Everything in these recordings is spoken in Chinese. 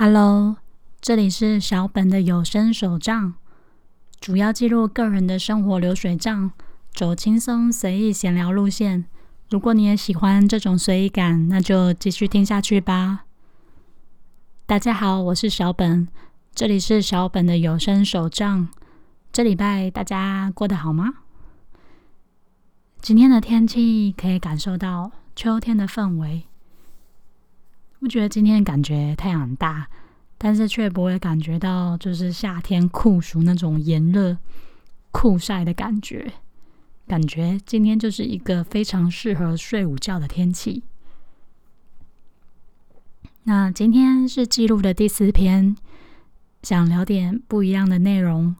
Hello，这里是小本的有声手账，主要记录个人的生活流水账，走轻松随意闲聊路线。如果你也喜欢这种随意感，那就继续听下去吧。大家好，我是小本，这里是小本的有声手账。这礼拜大家过得好吗？今天的天气可以感受到秋天的氛围。不觉得今天感觉太阳很大，但是却不会感觉到就是夏天酷暑那种炎热酷晒的感觉。感觉今天就是一个非常适合睡午觉的天气。那今天是记录的第四篇，想聊点不一样的内容，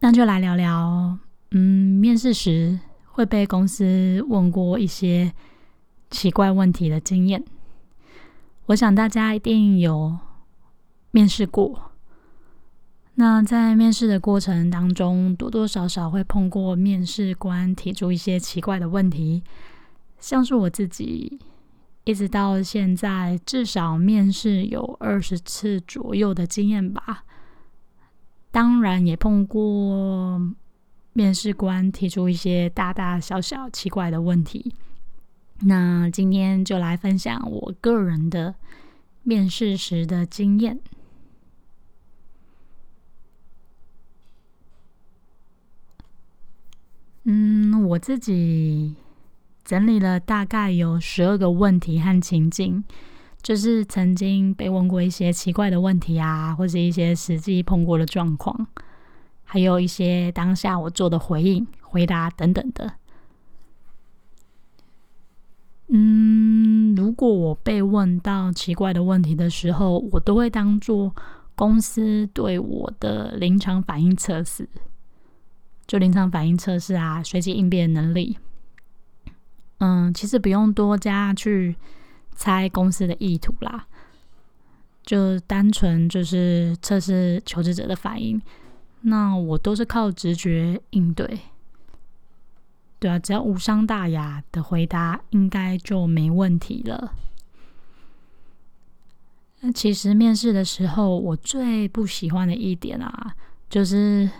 那就来聊聊，嗯，面试时会被公司问过一些奇怪问题的经验。我想大家一定有面试过。那在面试的过程当中，多多少少会碰过面试官提出一些奇怪的问题，像是我自己一直到现在至少面试有二十次左右的经验吧。当然也碰过面试官提出一些大大小小奇怪的问题。那今天就来分享我个人的面试时的经验。嗯，我自己整理了大概有十二个问题和情境，就是曾经被问过一些奇怪的问题啊，或者一些实际碰过的状况，还有一些当下我做的回应、回答等等的。嗯，如果我被问到奇怪的问题的时候，我都会当做公司对我的临场反应测试，就临场反应测试啊，随机应变能力。嗯，其实不用多加去猜公司的意图啦，就单纯就是测试求职者的反应。那我都是靠直觉应对。对啊，只要无伤大雅的回答，应该就没问题了。那其实面试的时候，我最不喜欢的一点啊，就是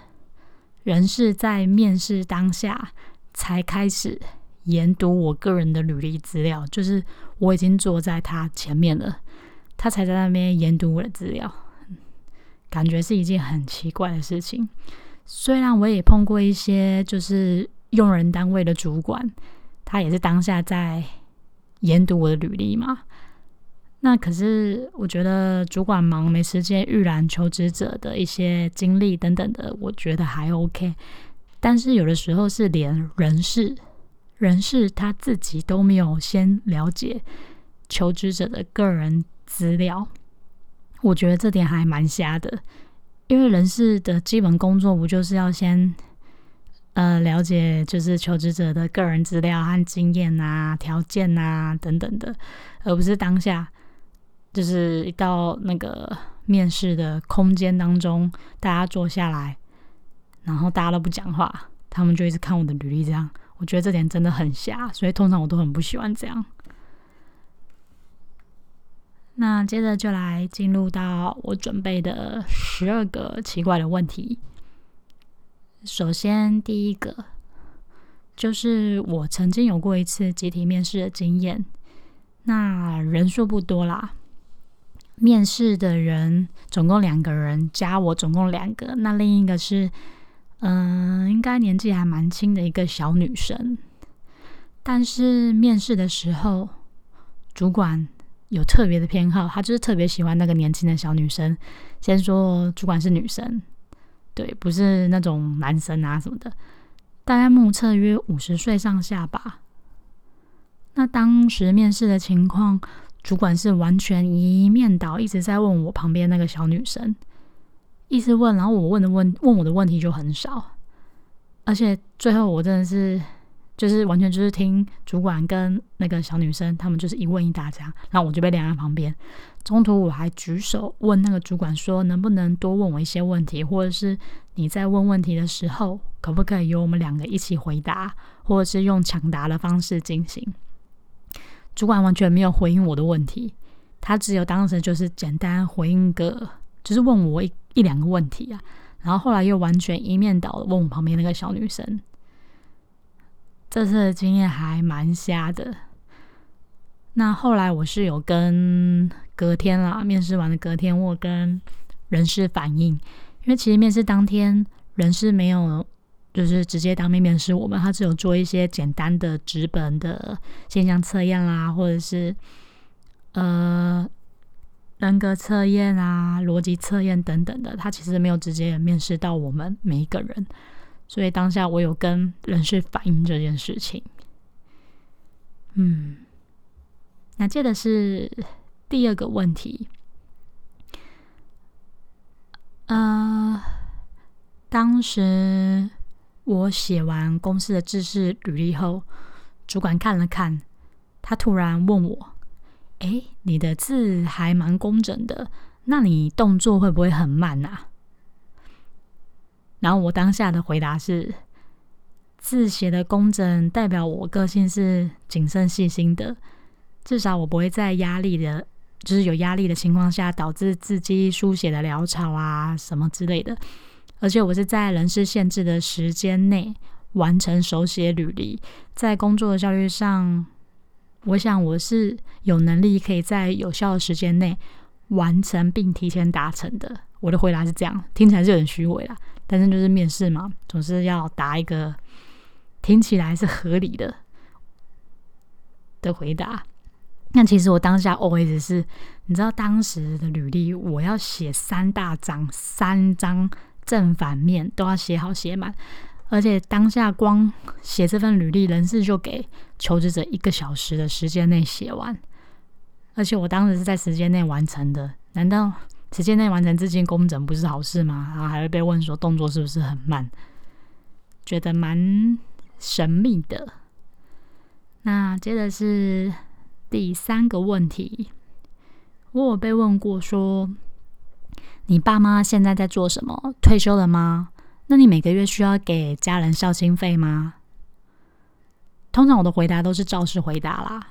人事在面试当下才开始研读我个人的履历资料，就是我已经坐在他前面了，他才在那边研读我的资料，感觉是一件很奇怪的事情。虽然我也碰过一些，就是。用人单位的主管，他也是当下在研读我的履历嘛？那可是我觉得主管忙没时间预览求职者的一些经历等等的，我觉得还 OK。但是有的时候是连人事人事他自己都没有先了解求职者的个人资料，我觉得这点还蛮瞎的。因为人事的基本工作不就是要先。呃，了解就是求职者的个人资料和经验啊、条件啊等等的，而不是当下就是一到那个面试的空间当中，大家坐下来，然后大家都不讲话，他们就一直看我的履历，这样我觉得这点真的很瞎，所以通常我都很不喜欢这样。那接着就来进入到我准备的十二个奇怪的问题。首先，第一个就是我曾经有过一次集体面试的经验，那人数不多啦，面试的人总共两个人，加我总共两个，那另一个是，嗯，应该年纪还蛮轻的一个小女生，但是面试的时候，主管有特别的偏好，他就是特别喜欢那个年轻的小女生。先说主管是女生。对，不是那种男生啊什么的，大概目测约五十岁上下吧。那当时面试的情况，主管是完全一面倒，一直在问我旁边那个小女生，一直问，然后我问的问问我的问题就很少，而且最后我真的是。就是完全就是听主管跟那个小女生，他们就是一问一答这样，然后我就被晾在旁边。中途我还举手问那个主管说，能不能多问我一些问题，或者是你在问问题的时候，可不可以由我们两个一起回答，或者是用抢答的方式进行？主管完全没有回应我的问题，他只有当时就是简单回应个，就是问我一一两个问题啊，然后后来又完全一面倒的问我旁边那个小女生。这次的经验还蛮瞎的。那后来我是有跟隔天啦，面试完的隔天，我跟人事反映，因为其实面试当天人事没有就是直接当面面试我们，他只有做一些简单的纸本的现象测验啦，或者是呃人格测验啊、逻辑测验等等的，他其实没有直接面试到我们每一个人。所以当下我有跟人事反映这件事情，嗯，那接着是第二个问题，呃，当时我写完公司的制式履历后，主管看了看，他突然问我：“哎，你的字还蛮工整的，那你动作会不会很慢啊？”然后我当下的回答是：字写的工整，代表我个性是谨慎细心的。至少我不会在压力的，就是有压力的情况下，导致字迹书写的潦草啊什么之类的。而且我是在人事限制的时间内完成手写履历，在工作的效率上，我想我是有能力可以在有效的时间内完成并提前达成的。我的回答是这样，听起来是有点虚伪啦。但是就是面试嘛，总是要答一个听起来是合理的的回答。那其实我当下 always 是，你知道当时的履历我要写三大张，三张正反面都要写好写满，而且当下光写这份履历，人事就给求职者一个小时的时间内写完，而且我当时是在时间内完成的，难道？时间内完成资金工整不是好事吗？然后还会被问说动作是不是很慢，觉得蛮神秘的。那接着是第三个问题，我有被问过说，你爸妈现在在做什么？退休了吗？那你每个月需要给家人孝心费吗？通常我的回答都是照实回答啦，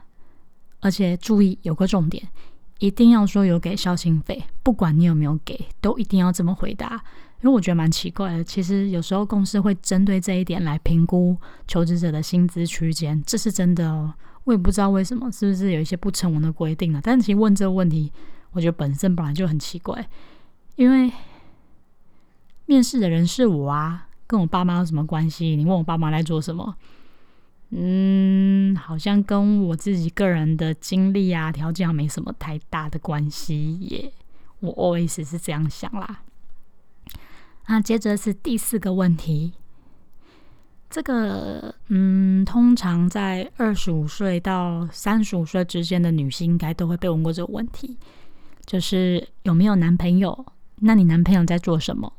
而且注意有个重点。一定要说有给孝心费，不管你有没有给，都一定要这么回答。因为我觉得蛮奇怪的，其实有时候公司会针对这一点来评估求职者的薪资区间，这是真的哦。我也不知道为什么，是不是有一些不成文的规定啊？但其实问这个问题，我觉得本身本来就很奇怪，因为面试的人是我啊，跟我爸妈有什么关系？你问我爸妈在做什么？嗯，好像跟我自己个人的经历啊、条件没什么太大的关系耶。我 always 是这样想啦。那接着是第四个问题，这个嗯，通常在二十五岁到三十五岁之间的女性，应该都会被问过这个问题，就是有没有男朋友？那你男朋友在做什么？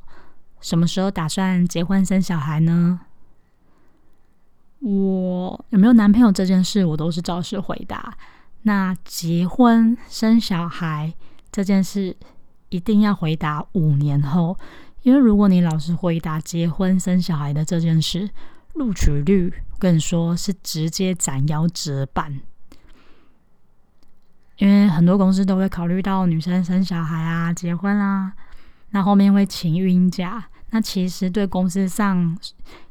什么时候打算结婚生小孩呢？我有没有男朋友这件事，我都是照实回答。那结婚生小孩这件事，一定要回答五年后，因为如果你老是回答结婚生小孩的这件事，录取率跟你说是直接斩腰折半。因为很多公司都会考虑到女生生小孩啊、结婚啊，那后面会请孕假，那其实对公司上。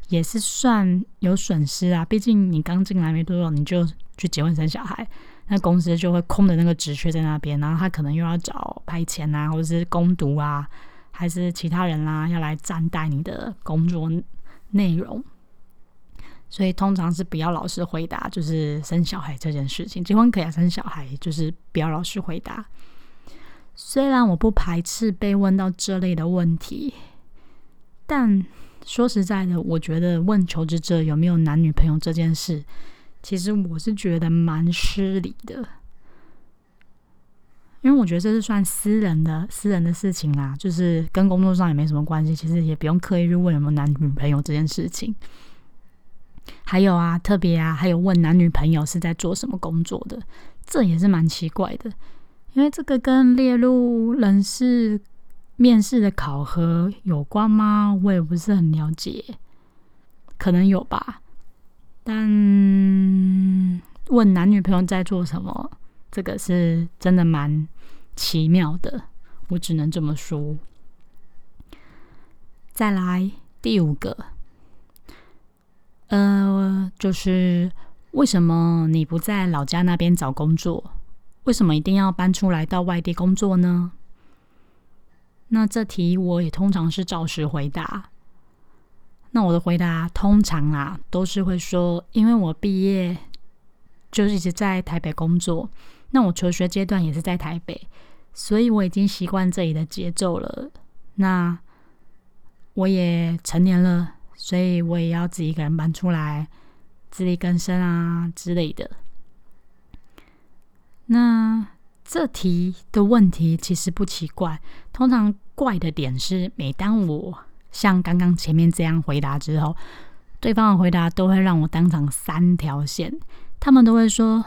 也是算有损失啊，毕竟你刚进来没多久，你就去结婚生小孩，那公司就会空的那个职缺在那边，然后他可能又要找派遣啊，或者是攻读啊，还是其他人啦，要来暂代你的工作内容，所以通常是不要老实回答，就是生小孩这件事情，结婚可以生小孩，就是不要老实回答。虽然我不排斥被问到这类的问题，但。说实在的，我觉得问求职者有没有男女朋友这件事，其实我是觉得蛮失礼的，因为我觉得这是算私人的私人的事情啦，就是跟工作上也没什么关系，其实也不用刻意去问有没有男女朋友这件事情。还有啊，特别啊，还有问男女朋友是在做什么工作的，这也是蛮奇怪的，因为这个跟列入人事。面试的考核有关吗？我也不是很了解，可能有吧。但问男女朋友在做什么，这个是真的蛮奇妙的，我只能这么说。再来第五个，呃，就是为什么你不在老家那边找工作？为什么一定要搬出来到外地工作呢？那这题我也通常是照实回答。那我的回答通常啊，都是会说，因为我毕业就是一直在台北工作，那我求学阶段也是在台北，所以我已经习惯这里的节奏了。那我也成年了，所以我也要自己一个人搬出来，自力更生啊之类的。那这题的问题其实不奇怪，通常怪的点是，每当我像刚刚前面这样回答之后，对方的回答都会让我当场三条线。他们都会说：“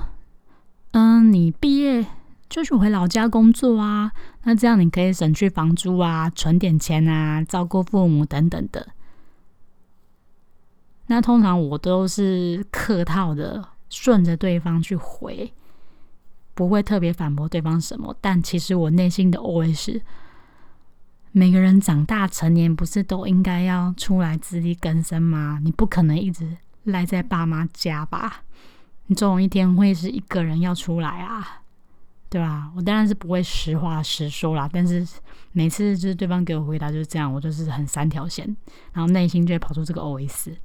嗯，你毕业。”就是回老家工作啊，那这样你可以省去房租啊，存点钱啊，照顾父母等等的。那通常我都是客套的，顺着对方去回，不会特别反驳对方什么。但其实我内心的 OS：每个人长大成年，不是都应该要出来自力更生吗？你不可能一直赖在爸妈家吧？你总有一天会是一个人要出来啊。对吧？我当然是不会实话实说啦，但是每次就是对方给我回答就是这样，我就是很三条线，然后内心就会跑出这个 OS。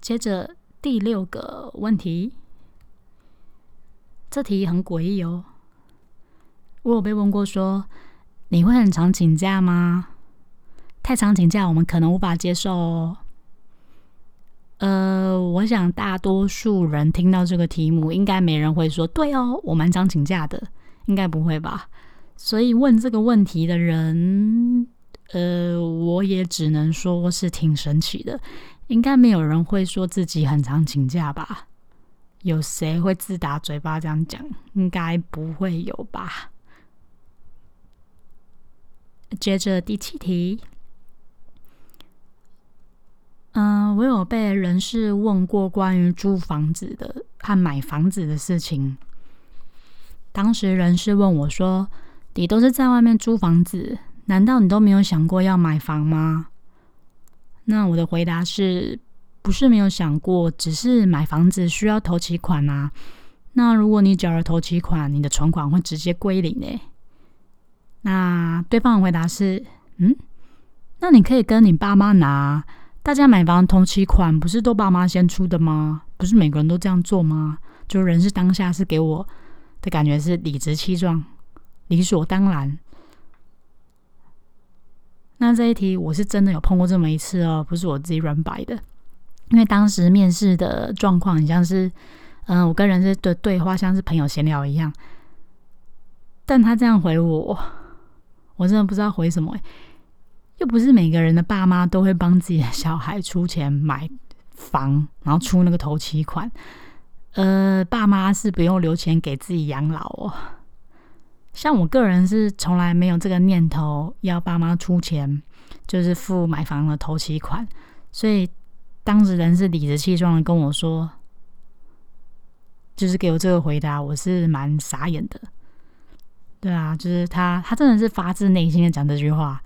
接着第六个问题，这题很诡异哦。我有被问过说，你会很常请假吗？太常请假，我们可能无法接受哦。呃，我想大多数人听到这个题目，应该没人会说“对哦，我蛮常请假的”，应该不会吧？所以问这个问题的人，呃，我也只能说是挺神奇的。应该没有人会说自己很常请假吧？有谁会自打嘴巴这样讲？应该不会有吧？接着第七题。嗯，我有被人事问过关于租房子的和买房子的事情。当时人事问我说：“你都是在外面租房子，难道你都没有想过要买房吗？”那我的回答是：不是没有想过，只是买房子需要投期款啊。那如果你缴了投期款，你的存款会直接归零诶。那对方的回答是：“嗯，那你可以跟你爸妈拿。”大家买房同期款不是都爸妈先出的吗？不是每个人都这样做吗？就人是当下是给我的感觉是理直气壮、理所当然。那这一题我是真的有碰过这么一次哦，不是我自己软摆的。因为当时面试的状况很像是，嗯，我跟人事的对话像是朋友闲聊一样，但他这样回我，我真的不知道回什么。又不是每个人的爸妈都会帮自己的小孩出钱买房，然后出那个头期款。呃，爸妈是不用留钱给自己养老哦。像我个人是从来没有这个念头要爸妈出钱，就是付买房的头期款。所以当时人是理直气壮的跟我说，就是给我这个回答，我是蛮傻眼的。对啊，就是他，他真的是发自内心的讲这句话。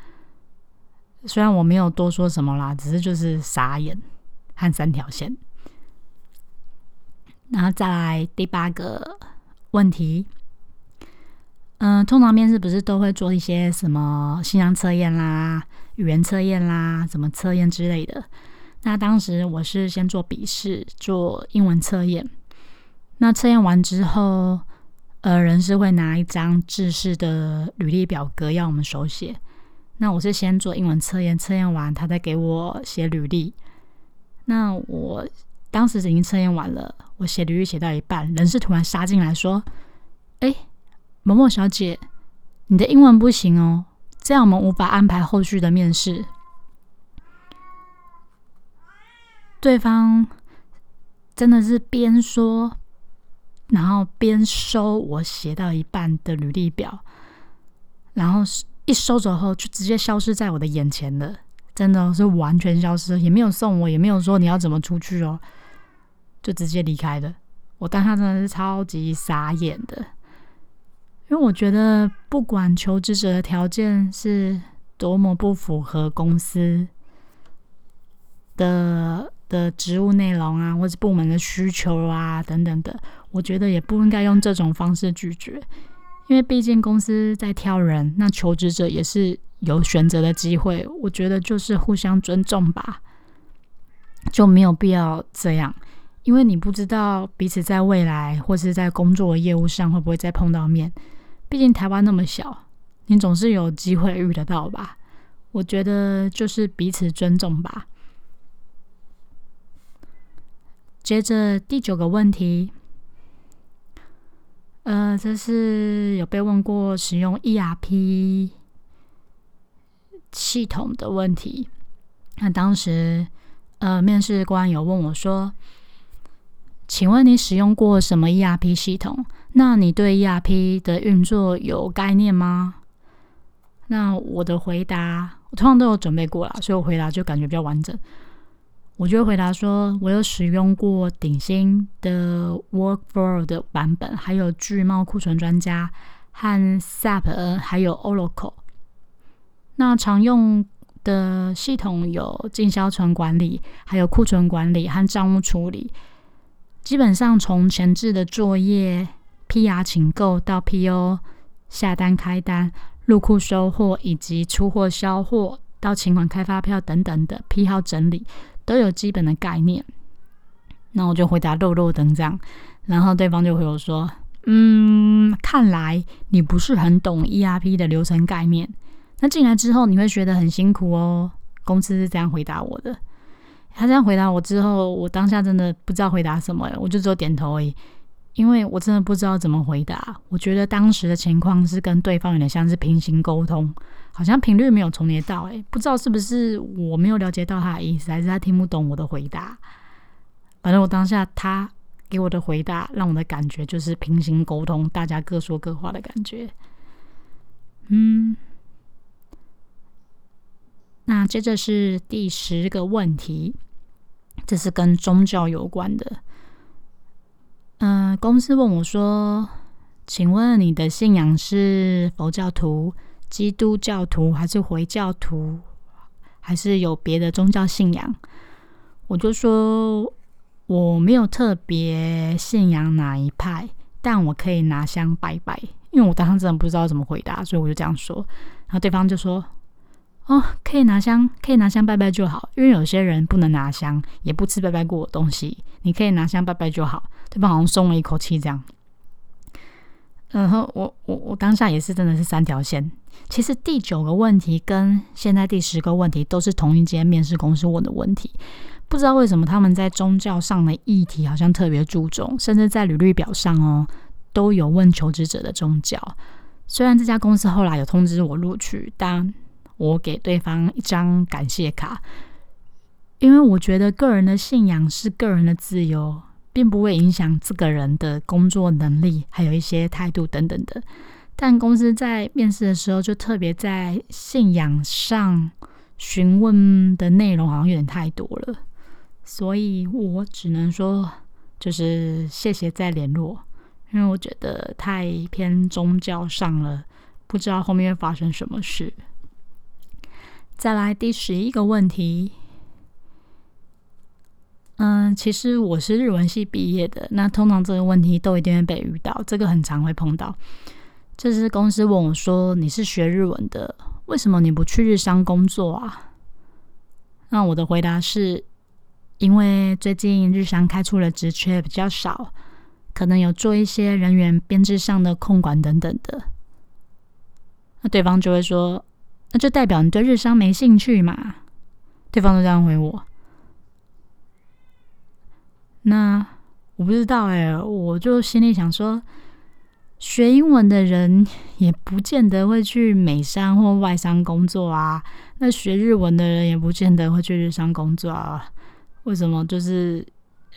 虽然我没有多说什么啦，只是就是傻眼和三条线。然后再来第八个问题，嗯，通常面试不是都会做一些什么信仰测验啦、语言测验啦、什么测验之类的？那当时我是先做笔试，做英文测验。那测验完之后，呃，人是会拿一张制式的履历表格要我们手写。那我是先做英文测验，测验完他再给我写履历。那我当时已经测验完了，我写履历写到一半，人事突然杀进来说：“哎，某某小姐，你的英文不行哦，这样我们无法安排后续的面试。”对方真的是边说，然后边收我写到一半的履历表，然后。一收走后，就直接消失在我的眼前了，真的是完全消失，也没有送我，也没有说你要怎么出去哦，就直接离开了。我当下真的是超级傻眼的，因为我觉得不管求职者的条件是多么不符合公司的的职务内容啊，或者部门的需求啊等等的，我觉得也不应该用这种方式拒绝，因为毕竟公司在挑人，那求职者也是有选择的机会，我觉得就是互相尊重吧，就没有必要这样。因为你不知道彼此在未来或是在工作业务上会不会再碰到面，毕竟台湾那么小，你总是有机会遇得到吧？我觉得就是彼此尊重吧。接着第九个问题，呃，这是有被问过使用 ERP 系统的问题。那当时，呃，面试官有问我说。请问你使用过什么 ERP 系统？那你对 ERP 的运作有概念吗？那我的回答，我通常都有准备过了，所以我回答就感觉比较完整。我就回答说，我有使用过鼎新的 Workflow 的版本，还有巨茂库存专家和 SAP，还有 Oracle。那常用的系统有进销存管理，还有库存管理和账务处理。基本上从前置的作业、PR 请购到 PO 下单开单、入库收货以及出货销货到请款开发票等等的批号整理，都有基本的概念。那我就回答肉肉等这样，然后对方就回我说：“嗯，看来你不是很懂 ERP 的流程概念。那进来之后你会学得很辛苦哦。”公司是这样回答我的。他这样回答我之后，我当下真的不知道回答什么，我就只有点头而已，因为我真的不知道怎么回答。我觉得当时的情况是跟对方有点像是平行沟通，好像频率没有重叠到，诶，不知道是不是我没有了解到他的意思，还是他听不懂我的回答。反正我当下他给我的回答，让我的感觉就是平行沟通，大家各说各话的感觉。嗯。那接着是第十个问题。这是跟宗教有关的。嗯，公司问我说：“请问你的信仰是佛教徒、基督教徒，还是回教徒，还是有别的宗教信仰？”我就说我没有特别信仰哪一派，但我可以拿香拜拜。因为我当时真的不知道怎么回答，所以我就这样说。然后对方就说。哦，可以拿香，可以拿香拜拜就好。因为有些人不能拿香，也不吃拜拜过的东西。你可以拿香拜拜就好。对方好像松了一口气，这样。然后我我我当下也是真的是三条线。其实第九个问题跟现在第十个问题都是同一间面试公司问的问题。不知道为什么他们在宗教上的议题好像特别注重，甚至在履历表上哦都有问求职者的宗教。虽然这家公司后来有通知我录取，但我给对方一张感谢卡，因为我觉得个人的信仰是个人的自由，并不会影响这个人的工作能力，还有一些态度等等的。但公司在面试的时候，就特别在信仰上询问的内容好像有点太多了，所以我只能说就是谢谢再联络，因为我觉得太偏宗教上了，不知道后面会发生什么事。再来第十一个问题，嗯，其实我是日文系毕业的，那通常这个问题都一定会被遇到，这个很常会碰到。这是公司问我说：“你是学日文的，为什么你不去日商工作啊？”那我的回答是：因为最近日商开出了职缺比较少，可能有做一些人员编制上的控管等等的。那对方就会说。那就代表你对日商没兴趣嘛？对方都这样回我。那我不知道哎，我就心里想说，学英文的人也不见得会去美商或外商工作啊。那学日文的人也不见得会去日商工作啊。为什么？就是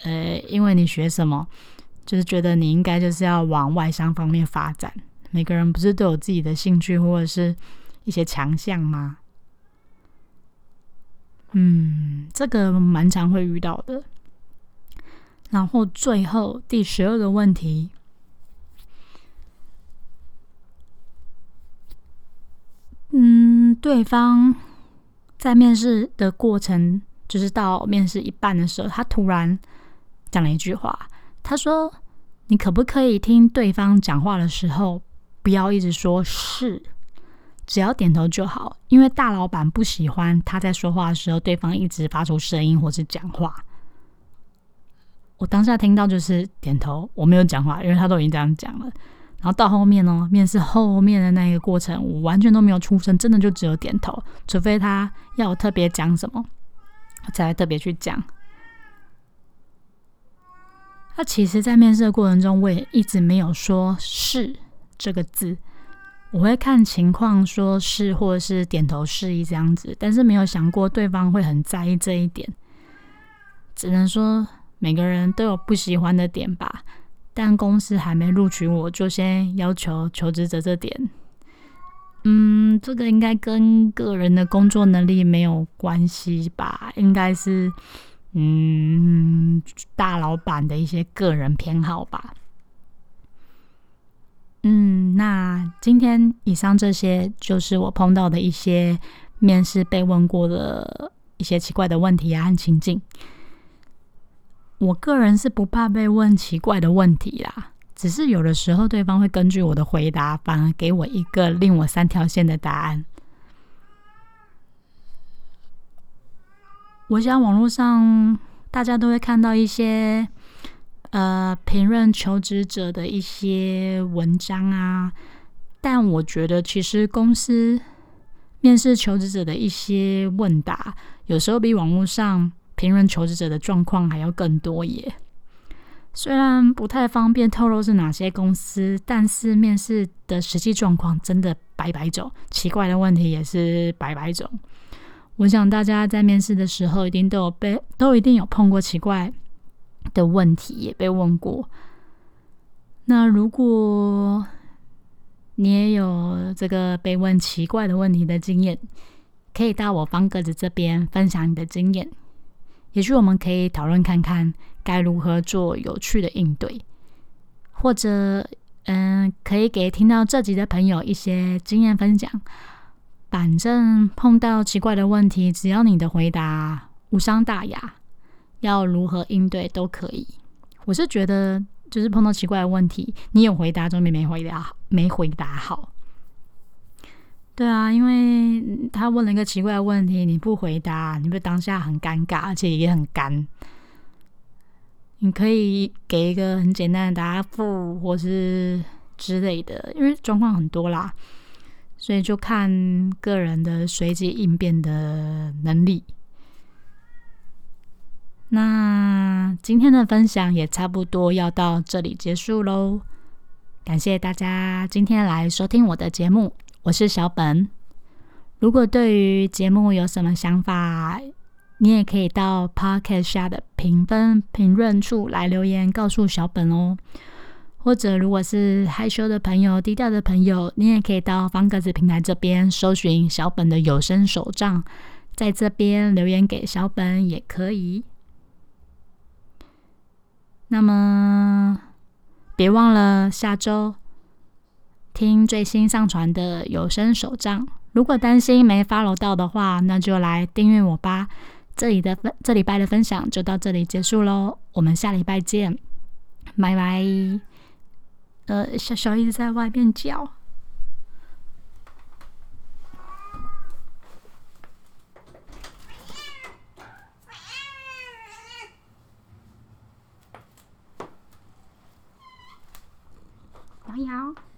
呃，因为你学什么，就是觉得你应该就是要往外商方面发展。每个人不是都有自己的兴趣，或者是？一些强项吗？嗯，这个蛮常会遇到的。然后最后第十二个问题，嗯，对方在面试的过程，就是到面试一半的时候，他突然讲了一句话，他说：“你可不可以听对方讲话的时候，不要一直说是，只要点头就好，因为大老板不喜欢他在说话的时候，对方一直发出声音或是讲话。”我当下听到就是点头，我没有讲话，因为他都已经这样讲了。然后到后面呢，面试后面的那个过程，我完全都没有出声，真的就只有点头，除非他要我特别讲什么，我才特别去讲。那其实，在面试的过程中，我也一直没有说是这个字，我会看情况说是或者是点头示意这样子，但是没有想过对方会很在意这一点，只能说。每个人都有不喜欢的点吧，但公司还没录取我，就先要求求职者这点。嗯，这个应该跟个人的工作能力没有关系吧？应该是，嗯，大老板的一些个人偏好吧。嗯，那今天以上这些就是我碰到的一些面试被问过的一些奇怪的问题啊和情境。我个人是不怕被问奇怪的问题啦，只是有的时候对方会根据我的回答，反而给我一个令我三条线的答案。我想网络上大家都会看到一些呃评论求职者的一些文章啊，但我觉得其实公司面试求职者的一些问答，有时候比网络上。评论求职者的状况还要更多耶。虽然不太方便透露是哪些公司，但是面试的实际状况真的百百种，奇怪的问题也是百百种。我想大家在面试的时候，一定都有被，都一定有碰过奇怪的问题，也被问过。那如果你也有这个被问奇怪的问题的经验，可以到我方格子这边分享你的经验。也许我们可以讨论看看该如何做有趣的应对，或者嗯，可以给听到这集的朋友一些经验分享。反正碰到奇怪的问题，只要你的回答无伤大雅，要如何应对都可以。我是觉得，就是碰到奇怪的问题，你有回答总比没回答没回答好。对啊，因为他问了一个奇怪的问题，你不回答，你不当下很尴尬，而且也很干。你可以给一个很简单的答复，或是之类的，因为状况很多啦，所以就看个人的随机应变的能力。那今天的分享也差不多要到这里结束喽，感谢大家今天来收听我的节目。我是小本，如果对于节目有什么想法，你也可以到 Podcast 下的评分评论处来留言告诉小本哦。或者如果是害羞的朋友、低调的朋友，你也可以到方格子平台这边搜寻小本的有声手账，在这边留言给小本也可以。那么别忘了下周。听最新上传的有声手账，如果担心没 follow 到的话，那就来订阅我吧。这里的分这礼拜的分享就到这里结束喽，我们下礼拜见，拜拜。呃，小小一直在外面叫，摇摇。